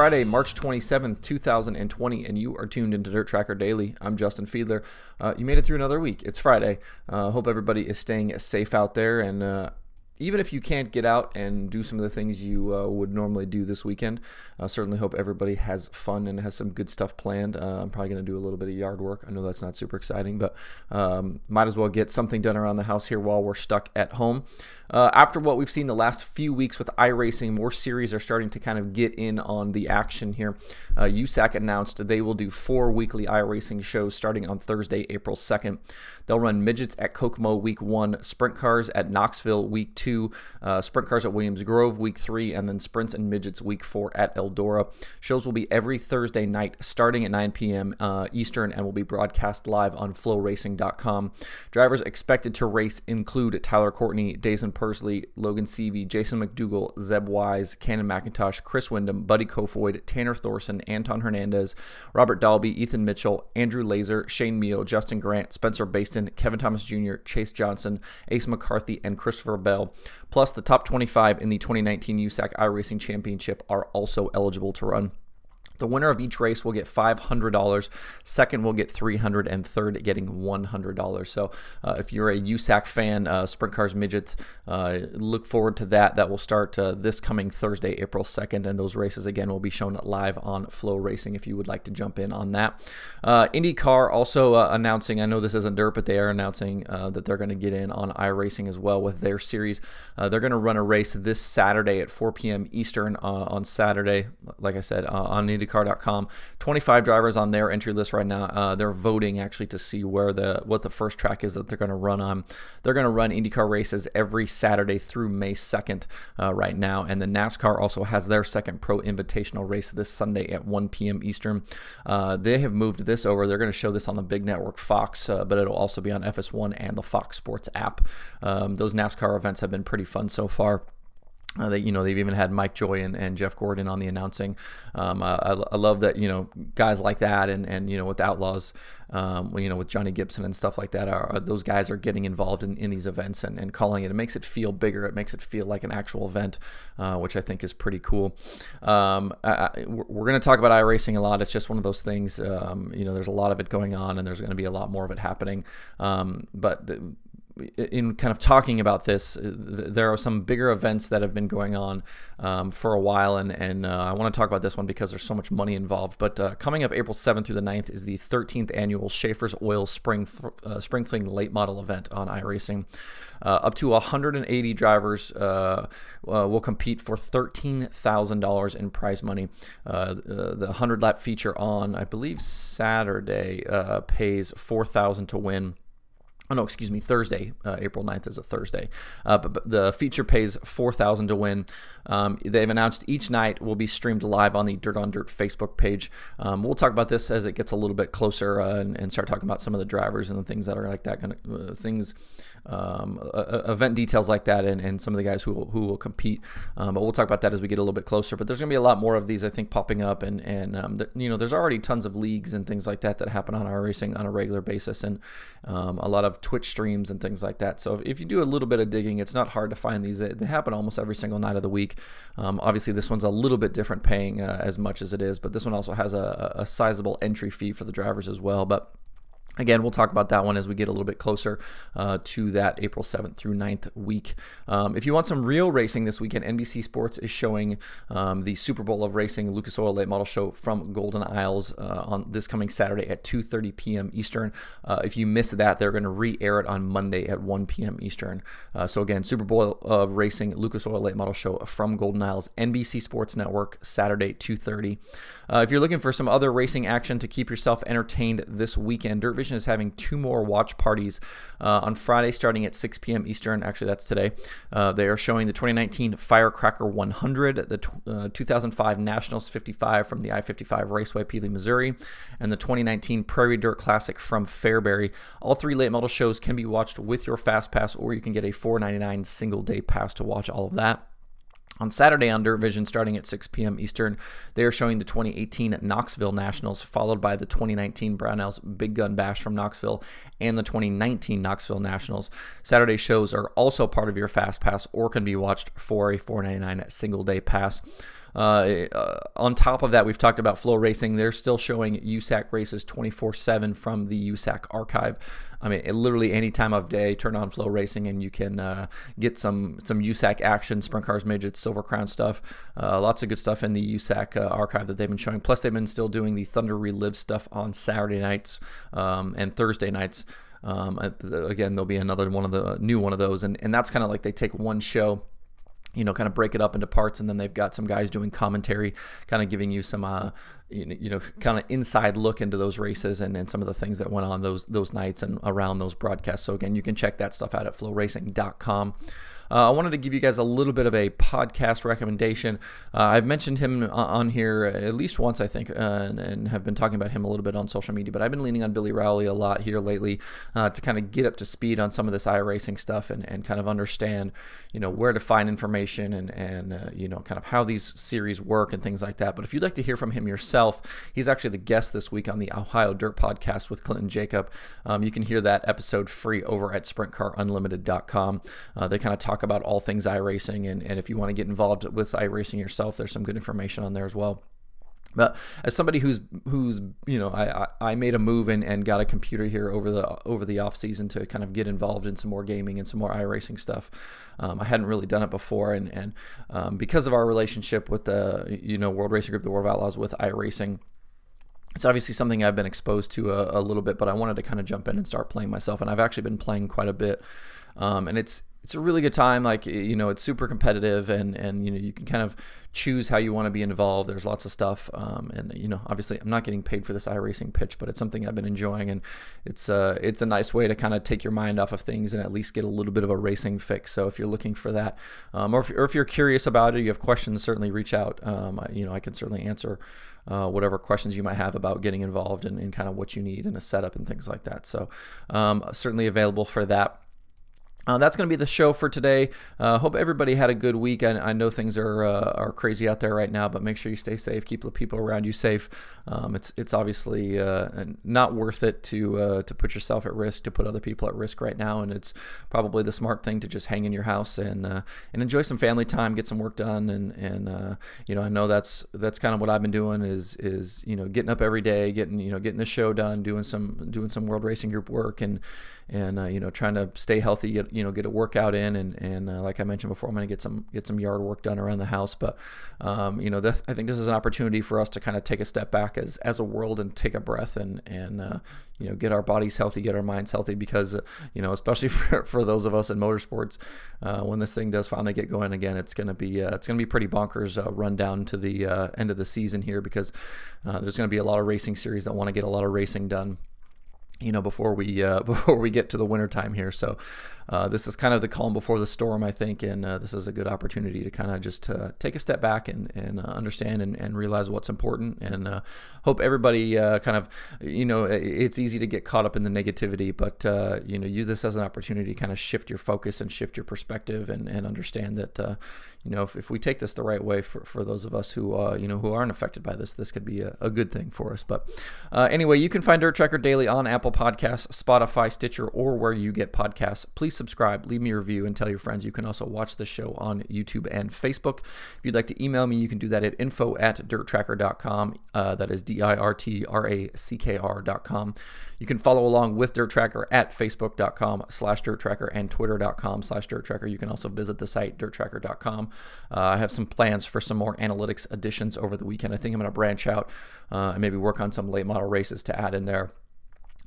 Friday, March 27th, 2020, and you are tuned into Dirt Tracker Daily. I'm Justin Fiedler. Uh, you made it through another week. It's Friday. Uh, hope everybody is staying safe out there. And uh, even if you can't get out and do some of the things you uh, would normally do this weekend, I certainly hope everybody has fun and has some good stuff planned. Uh, I'm probably going to do a little bit of yard work. I know that's not super exciting, but um, might as well get something done around the house here while we're stuck at home. Uh, after what we've seen the last few weeks with iRacing, more series are starting to kind of get in on the action here. Uh, USAC announced they will do four weekly iRacing shows starting on Thursday, April 2nd. They'll run midgets at Kokomo week one, sprint cars at Knoxville week two, uh, sprint cars at Williams Grove week three, and then sprints and midgets week four at Eldora. Shows will be every Thursday night starting at 9 p.m. Uh, Eastern and will be broadcast live on floracing.com. Drivers expected to race include Tyler Courtney, Daison Pursley, Logan Seavey, Jason McDougall, Zeb Wise, Cannon McIntosh, Chris Windom, Buddy Kofoid, Tanner Thorson, Anton Hernandez, Robert Dalby, Ethan Mitchell, Andrew Layser, Shane Meal, Justin Grant, Spencer Bayston, Kevin Thomas Jr., Chase Johnson, Ace McCarthy, and Christopher Bell. Plus, the top 25 in the 2019 USAC iRacing Championship are also eligible to run. The winner of each race will get $500. Second will get $300, and third getting $100. So, uh, if you're a USAC fan, uh, Sprint Cars Midgets, uh, look forward to that. That will start uh, this coming Thursday, April 2nd, and those races again will be shown live on FloRacing if you would like to jump in on that. Uh, IndyCar also uh, announcing, I know this isn't dirt, but they are announcing that they're going to get in on iRacing as well with their series. they're going to run a race this Saturday at 4 p.m. Eastern on Saturday, like I said, on IndyCar IndyCar.com. 25 drivers on their entry list right now. Uh, they're voting actually to see where the what the first track is that they're going to run on. They're going to run IndyCar races every Saturday through May 2nd uh, right now, and the NASCAR also has their second Pro Invitational race this Sunday at 1 p.m. Eastern. Uh, they have moved this over. They're going to show this on the big network Fox, uh, but it'll also be on FS1 and the Fox Sports app. Um, those NASCAR events have been pretty fun so far. Uh, they, you know, they've even had Mike Joy and, and Jeff Gordon on the announcing. Um, I, I, love that, you know, guys like that and, and you know, with Outlaws, um, you know, with Johnny Gibson and stuff like that, are, are those guys are getting involved in, in these events and, and calling it. It makes it feel bigger. It makes it feel like an actual event, uh, which I think is pretty cool. Um, I, we're going to talk about iRacing a lot. It's just one of those things, um, you know, there's a lot of it going on and there's going to be a lot more of it happening. Um, but the, in kind of talking about this, uh, there are some bigger events that have been going on um, for a while, and, and uh, I want to talk about this one because there's so much money involved. But uh, coming up April 7th through the 9th is the 13th annual Schaeffer's Oil Spring uh, Spring Fling Late Model event on iRacing. Uh, up to 180 drivers uh, will compete for $13,000 in prize money. the 100 lap feature on, I believe, Saturday pays 4000 to win. Oh no, excuse me. Thursday, uh, April 9th is a Thursday. Uh, but, but, the feature pays four thousand to win. Um, they've announced each night will be streamed live on the Dirt on Dirt Facebook page. Um, we'll talk about this as it gets a little bit closer uh, and, and, start talking about some of the drivers and the things that are like that kind of uh, things, um, event details like that, and, and some of the guys who will, who will compete. Um, but we'll talk about that as we get a little bit closer. But there's going to be a lot more of these, I think, popping up, and and um, you know, there's already tons of leagues and things like that that happen on iRacing on a regular basis, and um, a lot of Twitch streams and things like that. So if you do a little bit of digging, it's not hard to find these. They happen almost every single night of the week. Um, obviously, this one's a little bit different, paying uh, as much as it is, but this one also has a, a sizable entry fee for the drivers as well. But Again, we'll talk about that one as we get a little bit closer uh, to that April 7th through 9th week. Um, if you want some real racing this weekend, NBC Sports is showing um, the Super Bowl of Racing Lucas Oil Late Model Show from Golden Isles uh, on this coming Saturday at 2:30 p.m. Eastern. Uh, if you miss that, they're going to re-air it on Monday at 1 p.m. Eastern. Uh, so again, Super Bowl of Racing Lucas Oil Late Model Show from Golden Isles, NBC Sports Network, Saturday 2:30. Uh, if you're looking for some other racing action to keep yourself entertained this weekend, Dirt Is having two more watch parties uh, on Friday starting at 6 p.m. Eastern. Actually, that's today. Uh, they are showing the 2019 Firecracker 100, the t- uh, 2005 Nationals 55 from the I 55 Raceway, Pevely, Missouri, and the 2019 Prairie Dirt Classic from Fairbury. All three late model shows can be watched with your Fast Pass, or you can get a $4.99 single day pass to watch all of that. On Saturday on Dirt Vision, starting at 6 p.m. Eastern, they are showing the 2018 Knoxville Nationals, followed by the 2019 Brownells Big Gun Bash from Knoxville and the 2019 Knoxville Nationals. Saturday shows are also part of your Fast Pass or can be watched for a $4.99 single day pass. Uh, uh, on top of that, we've talked about FloRacing. They're still showing USAC races 24 7 from the USAC archive. I mean, it, literally any time of day, turn on FloRacing and you can uh, get some some USAC action, sprint cars, midgets, silver crown stuff. Uh, lots of good stuff in the USAC uh, archive that they've been showing. Plus, they've been still doing the Thunder Relive stuff on Saturday nights um, and Thursday nights. Um, again, there'll be another one of the new one of those, and, and that's kind of like they take one show you know, kind of break it up into parts, and then they've got some guys doing commentary, kind of giving you some, uh, you know, kind of inside look into those races and, and some of the things that went on those those nights and around those broadcasts. So again, you can check that stuff out at floracing.com. Uh, I wanted to give you guys a little bit of a podcast recommendation. Uh, I've mentioned him on here at least once, I think, uh, and, and, have been talking about him a little bit on social media. But I've been leaning on Billy Rowley a lot here lately uh, to kind of get up to speed on some of this iRacing stuff and, and kind of understand, you know, where to find information and and uh, you know, kind of how these series work and things like that. But if you'd like to hear from him yourself, he's actually the guest this week on the Ohio Dirt Podcast with Clinton Jacob. Um, you can hear that episode free over at SprintCarUnlimited.com. Uh, they kind of talk talk about all things iRacing. And, and if you want to get involved with iRacing yourself, there's some good information on there as well. But as somebody who's who's you know I, I made a move and, and got a computer here over the over the off season to kind of get involved in some more gaming and some more iRacing stuff. Um, I hadn't really done it before, and and um, because of our relationship with the you know World Racing Group, the World of Outlaws with iRacing, it's obviously something I've been exposed to a, a, little bit, but I wanted to kind of jump in and start playing myself, and I've actually been playing quite a bit. Um, and it's it's a really good time. Like you know, it's super competitive, and and you know you can kind of choose how you want to be involved. There's lots of stuff, um, and you know, obviously, I'm not getting paid for this iRacing pitch, but it's something I've been enjoying, and it's uh it's a nice way to kind of take your mind off of things and at least get a little bit of a racing fix. So if you're looking for that, um, or if or if you're curious about it, you have questions, certainly reach out. Um, you know, I can certainly answer. Uh, whatever questions you might have about getting involved and, and, kind of what you need in a setup and things like that. So, um, certainly available for that. Uh, that's going to be the show for today. Uh, hope everybody had a good week. I, I know things are uh, are crazy out there right now, but make sure you stay safe. Keep the people around you safe. Um, it's it's obviously uh, not worth it to uh, to put yourself at risk, to put other people at risk right now, and it's probably the smart thing to just hang in your house and uh, and enjoy some family time, get some work done, and and you know I know that's that's kind of what I've been doing is is you know getting up every day, getting you know getting the show done, doing some doing some World Racing Group work, and and uh, you know trying to stay healthy get you know get a workout in and and uh, like I mentioned before I'm going to get some get some yard work done around the house. But um, you know this, I think this is an opportunity for us to kind of take a step back as as a world and take a breath and and uh, you know get our bodies healthy get our minds healthy because uh, you know especially for, for those of us in motorsports uh, when this thing does finally get going again it's going to be uh, it's going to be pretty bonkers run down to the end of the season here because there's going to be a lot of racing series that want to get a lot of racing done you know before we uh, before we get to the winter time here. So uh, this is kind of the calm before the storm, I think, and uh, this is a good opportunity to kind of just uh, take a step back and, and uh, understand and, and, realize what's important. And uh, hope everybody kind of, you know, it's easy to get caught up in the negativity, but you know, use this as an opportunity to kind of shift your focus and shift your perspective and, and understand that, you know, if, if we take this the right way for, for those of us who, you know, who aren't affected by this, this could be a, a good thing for us. But anyway, you can find Dirt Tracker Daily on Apple Podcasts, Spotify, Stitcher, or where you get podcasts. Please subscribe, leave me a review, and tell your friends. You can also watch the show on YouTube and Facebook. If you'd like to email me, you can do that at info at dirtracker.com. Uh, that is D I R T R A C K R.com. You can follow along with Dirt Tracker at facebook.com slash Dirt Tracker and twitter.com slash Dirt Tracker. You can also visit the site dirtracker.com. Uh, I have some plans for some more analytics additions over the weekend. I think I'm going to branch out uh, and maybe work on some late model races to add in there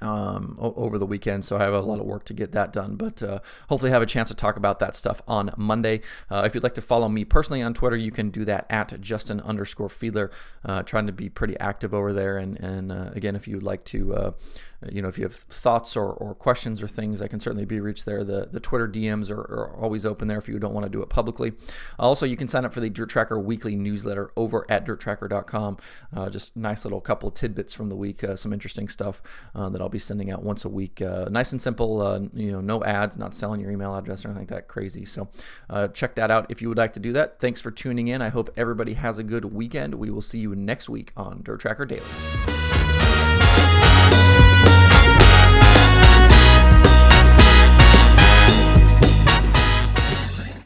um, over the weekend, so I have a lot of work to get that done. But uh, hopefully, have a chance to talk about that stuff on Monday. Uh, if you'd like to follow me personally on Twitter, you can do that at Justin underscore Fiedler. Uh, trying to be pretty active over there. And and uh, again, if you'd like to uh, you know, if you have thoughts or, or questions or things, I can certainly be reached there. The, the Twitter DMs are, are always open there if you don't want to do it publicly. Also, you can sign up for the Dirt Tracker weekly newsletter over at dirtracker.com. Uh, just nice little couple tidbits from the week, some interesting stuff that I'll be sending out once a week. Uh, nice and simple, uh, you know, no ads, not selling your email address or anything like that crazy. So check that out if you would like to do that. Thanks for tuning in. I hope everybody has a good weekend. We will see you next week on Dirt Tracker Daily.